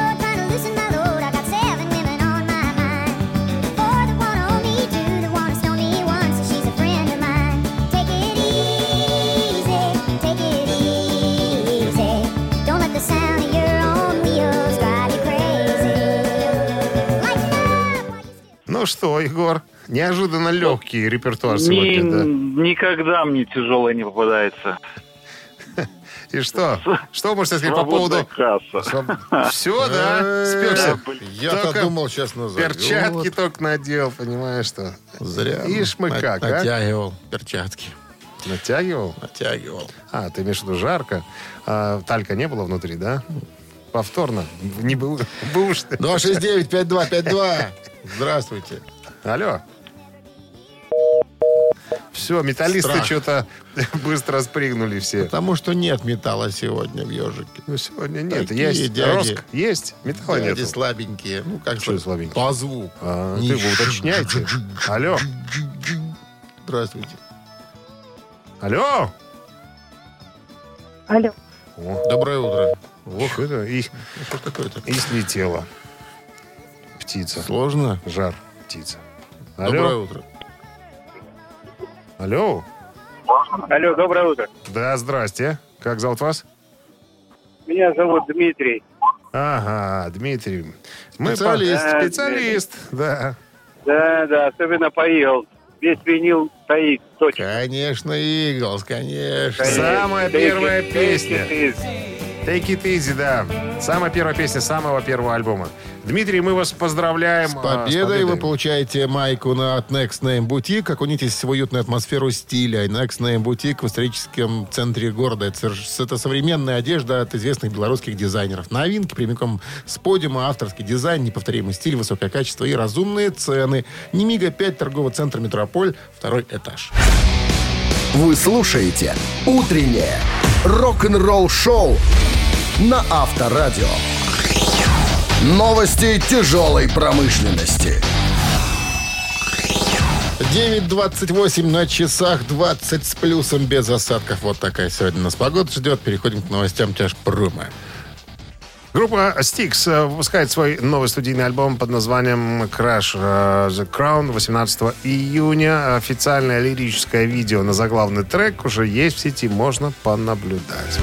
Ну что, Егор, неожиданно легкий репертуар сегодня, да? Никогда мне тяжелое не попадается. И что? Что можете сказать по поводу... касса. Все, да? Спекся. Я-то думал сейчас назад. Перчатки только надел, понимаешь что? Зря. Ишь мы как, а? Натягивал перчатки. Натягивал? Натягивал. А, ты имеешь в виду жарко. А, талька не было внутри, да? Повторно. Не был, был уж ты. 269-5252. Здравствуйте. Алло. Все, металлисты Страх. что-то быстро спрыгнули все. Потому что нет металла сегодня в ежике. Ну, сегодня нет. Такие есть дяди. Роск, есть. Металла Дяди нет. слабенькие. Ну, как Что слабенькие? По звуку. А, Не ты вы уточняйте. Алло. Здравствуйте. Алло. Алло. О, Доброе утро. Ох, это и, Что такое-то? и слетела. Птица. Сложно? Жар птица. Доброе Алло. утро. Алло. Алло, доброе утро. Да, здрасте. Как зовут вас? Меня зовут Дмитрий. Ага, Дмитрий. Мы Специалист. по- Специалист, да. Да, да, особенно по Eagles. Весь винил стоит, точно. Конечно, Иглс, конечно. Самая первая песня. Take it easy, да. Самая первая песня самого первого альбома. Дмитрий, мы вас поздравляем. С а, победой вы получаете майку на, от Next Name Boutique. Окунитесь в уютную атмосферу стиля. Next Name Boutique в историческом центре города. Это, это современная одежда от известных белорусских дизайнеров. Новинки прямиком с подиума, авторский дизайн, неповторимый стиль, высокое качество и разумные цены. Немига 5, торговый центр «Метрополь», второй этаж. Вы слушаете «Утреннее рок-н-ролл-шоу» на Авторадио. Новости тяжелой промышленности. 9.28 на часах, 20 с плюсом, без осадков. Вот такая сегодня нас погода ждет. Переходим к новостям тяжпрома. Группа Styx э, выпускает свой новый студийный альбом под названием Crash э, the Crown 18 июня. Официальное лирическое видео на заглавный трек уже есть в сети, можно понаблюдать.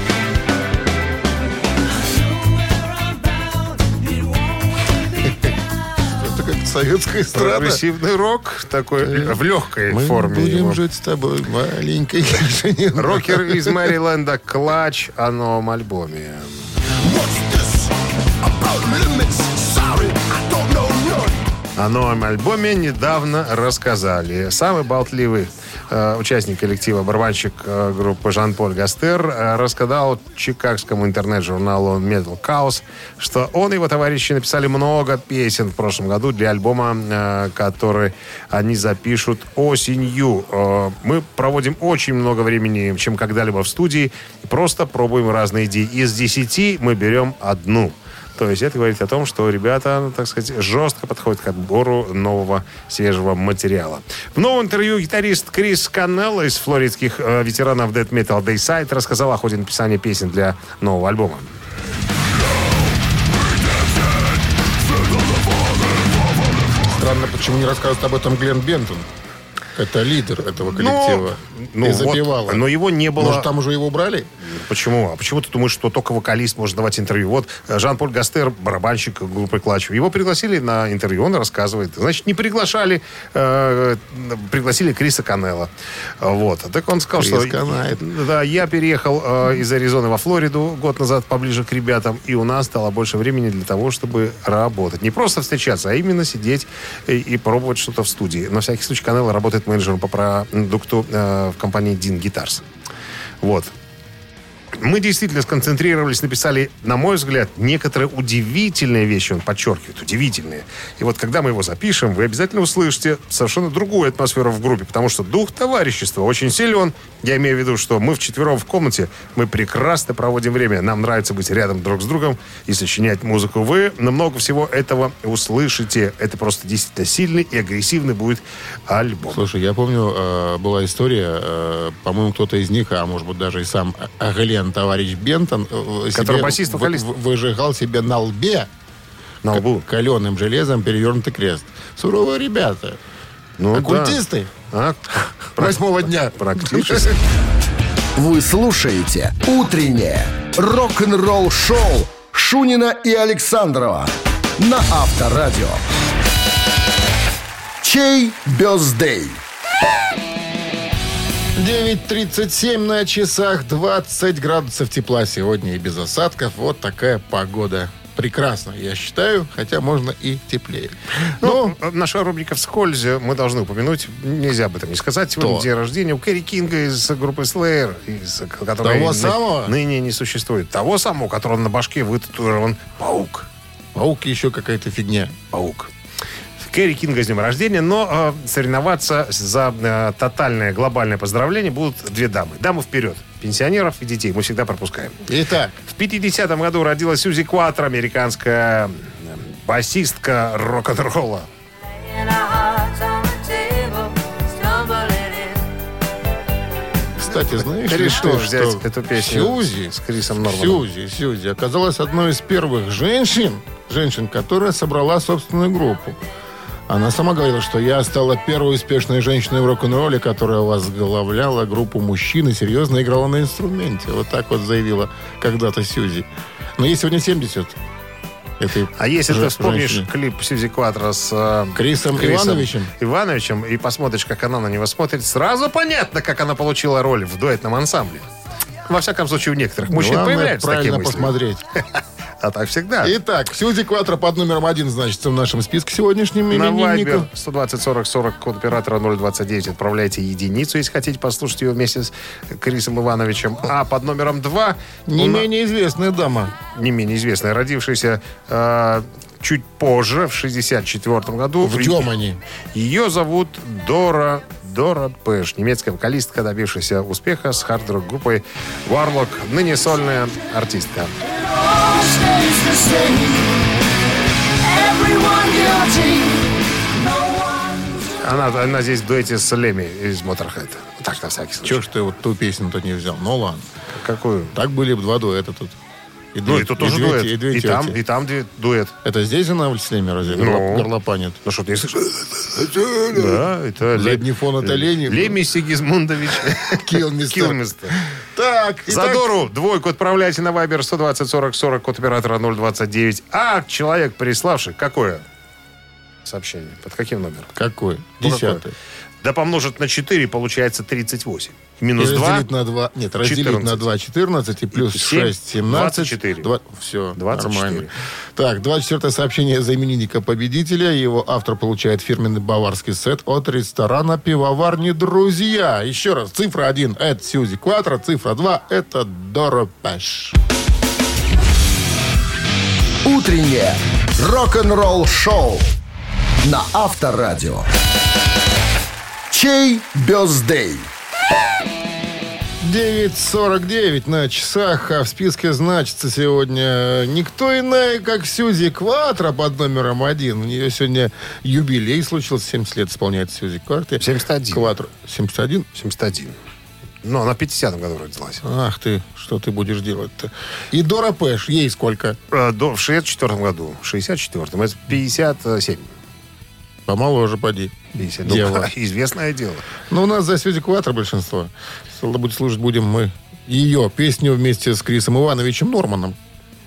Советская эстрада. Прогрессивный рок такой в легкой Мы форме. будем его. жить с тобой маленькой. Рокер из Мэриленда Клач о новом альбоме. О новом альбоме недавно рассказали. Самый болтливый э, участник коллектива, барабанщик э, группы Жан-Поль Гастер, э, рассказал чикагскому интернет-журналу Metal Chaos, что он и его товарищи написали много песен в прошлом году для альбома, который они запишут осенью. Мы проводим очень много времени, чем когда-либо в студии, просто пробуем разные идеи. Из десяти мы берем одну. То есть это говорит о том, что ребята, ну, так сказать, жестко подходят к отбору нового свежего материала. В новом интервью гитарист Крис Каннелло из флоридских э, ветеранов Death Metal Dayside рассказал о ходе написания песен для нового альбома. Странно, почему не рассказывает об этом Глен Бентон. Это лидер этого коллектива. ну и вот, запевала. но его не было- Может, там уже его убрали? Почему? А почему ты думаешь, что только вокалист может давать интервью? Вот э, Жан-Поль Гастер, барабанщик группы Клач. Его пригласили на интервью, он рассказывает. Значит, не приглашали, э, пригласили Криса Канелла. Вот. Так он сказал, Крис что... канает. Да, я переехал э, из Аризоны во Флориду год назад поближе к ребятам, и у нас стало больше времени для того, чтобы работать. Не просто встречаться, а именно сидеть и, и пробовать что-то в студии. На всякий случай Канелла работает менеджером по продукту э, в компании Dean Guitars. Вот. Мы действительно сконцентрировались, написали, на мой взгляд, некоторые удивительные вещи, он подчеркивает, удивительные. И вот когда мы его запишем, вы обязательно услышите совершенно другую атмосферу в группе, потому что дух товарищества очень силен. Я имею в виду, что мы вчетвером в комнате, мы прекрасно проводим время, нам нравится быть рядом друг с другом и сочинять музыку. Вы много всего этого услышите. Это просто действительно сильный и агрессивный будет альбом. Слушай, я помню, э, была история, э, по-моему, кто-то из них, а может быть даже и сам Аглен, товарищ Бентон, э, Который себе басист, вы- вокалист. вы- выжигал себе на лбе На лбу. каленым железом перевернутый крест. Суровые ребята. Ну, Оккультисты. да. А? Восьмого дня. Практически. Вы слушаете «Утреннее рок-н-ролл-шоу» Шунина и Александрова на Авторадио. Чей бездей? 9.37 на часах, 20 градусов тепла сегодня и без осадков. Вот такая погода. Прекрасно, я считаю, хотя можно и теплее. Ну, Ну, наша рубрика «Вскользь» мы должны упомянуть, нельзя об этом не сказать. Сегодня Кто? день рождения у Кэрри Кинга из группы Slayer, из, которой Того ны- самого? ныне не существует. Того самого, у которого на башке вытатуирован паук. паук еще какая-то фигня. Паук. Кэрри Кинга с днем рождения, но э, соревноваться за э, тотальное глобальное поздравление будут две дамы. Дамы вперед. Пенсионеров и детей мы всегда пропускаем. Итак, В 50-м году родилась Сьюзи Куатро, американская басистка рок-н-ролла. кстати, знаешь ли ты, взять что эту песню Сьюзи, с Крисом Норманом? Сьюзи, Сьюзи оказалась одной из первых женщин, женщин, которая собрала собственную группу. Она сама говорила, что я стала первой успешной женщиной в рок-н-ролле, которая возглавляла группу мужчин и серьезно играла на инструменте. Вот так вот заявила когда-то Сьюзи. Но ей сегодня 70. Этой А если ты вспомнишь женщине. клип Сьюзи Кватро с э, Крисом Ивановичем? Ивановичем и посмотришь, как она на него смотрит, сразу понятно, как она получила роль в дуэтном ансамбле. Во всяком случае, у некоторых мужчин Главное появляются такие правильно мысли. посмотреть. А так всегда. Итак, Сьюзи Кватро под номером один значится в нашем списке сегодняшним На. Viber 120 40 40 код оператора 029 отправляйте единицу, если хотите послушать ее вместе с Крисом Ивановичем. А под номером 2 Не менее известная дама. не менее известная, родившаяся э, чуть позже, в 64 году. В Германии. Ее зовут Дора Дора Пэш, немецкая вокалистка, добившаяся успеха с хард-рок группой Warlock, ныне сольная артистка. Она, она здесь в дуэте с Леми из Motorhead. Так, на всякий случай. Чего ж ты вот ту песню-то не взял? Ну ладно. Какую? Так были бы два дуэта тут. И Ну, две- и тут тоже две дуэт. те- И, две И там, тети. и там дуэт. Это здесь она в Слеме разве? Ну. Горло- Горлопанит. Ну что, ты слышишь? Да, это Задний фон это Лени. Леми Сигизмундович Килмистер. Килмистер. Так, За итак, Дору двойку отправляйте на Вайбер 120 40 40, код оператора 029. А человек, приславший, какое сообщение? Под каким номером? Какой? Ну, Десятый. Да помножить на 4 получается 38. Минус И 2. разделить на 2. Нет, разделить 14. на 2 14 и плюс И семь, 6 17. 24. все, 24. нормально. Так, 24 сообщение за именинника победителя. Его автор получает фирменный баварский сет от ресторана пивоварни «Друзья». Еще раз, цифра 1 – это Сьюзи Кватро, цифра 2 – это Дора Пэш. Утреннее рок-н-ролл-шоу на Авторадио. Чей бездей? 9.49 на часах, а в списке значится сегодня никто иная, как Сьюзи Кватро под номером один. У нее сегодня юбилей случился, 70 лет исполняется Сьюзи Кватро. 71. Кватро. 71? 71. Ну, она в 50-м году родилась. Ах ты, что ты будешь делать-то? И Дора Пэш, ей сколько? Э, До, в 64 году. В 64-м. Это 57. Помоложе, поди. 50. Дева. Ну, известное дело. Но у нас за Сьюзи Кватро большинство. Быть, слушать будем мы ее песню вместе с Крисом Ивановичем Норманом.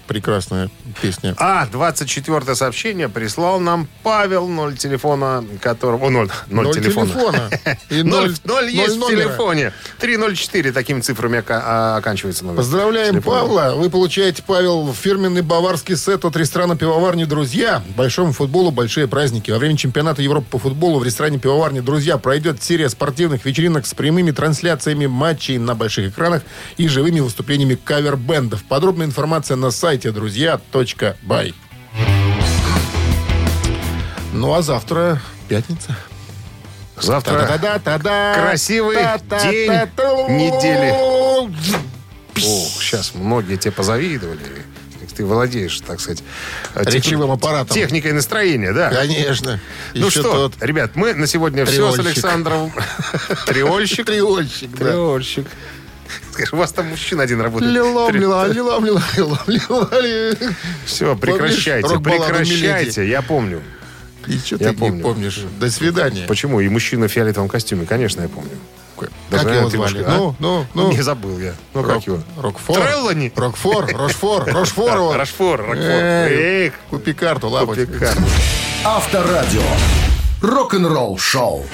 Прекрасная песня. А, 24 сообщение прислал нам Павел, ноль телефона, которого... О, ноль, ноль, Ноль телефона. телефона. И Ноль, ноль- ноль есть ноль в телефоне. 304 такими цифрами а, оканчивается номер. Поздравляем телефона. Павла. Вы получаете, Павел, фирменный баварский сет от ресторана «Пивоварни Друзья». Большому футболу большие праздники. Во время чемпионата Европы по футболу в ресторане «Пивоварни Друзья» пройдет серия спортивных вечеринок с прямыми трансляциями матчей на больших экранах и живыми выступлениями кавер-бендов. Подробная информация на сайте друзья.бай. Ну, а завтра пятница. Завтра Та-да-да-да-да. красивый Та-та-та-та. день недели. Ох, сейчас многие тебе позавидовали. Ты владеешь, так сказать, э, тех- Речевым аппаратом. Техникой настроения, да. Конечно. Ну Еще что, тот ребят, мы на сегодня все с Триольщик. Александром. Триольщик. триольщик, да. Триольщик. Скажи, у вас там мужчина один работает. Лила, лилом, лила, лилом, лила, ли. Все, прекращайте, прекращайте, я помню. И что Я ты помню. не помнишь? До свидания. Почему? И мужчина в фиолетовом костюме, конечно, я помню. Как Даже его звали? немножко- а? Ну, ну, ну. Не забыл я. Ну, как Рок- его? Рокфор. Треллани. Рокфор, Рошфор, Рошфор. его. Рашфор, Рокфор. Эй, Эх, Купи карту, лапочка. Купикар. Авторадио. Рок-н-ролл-шоу.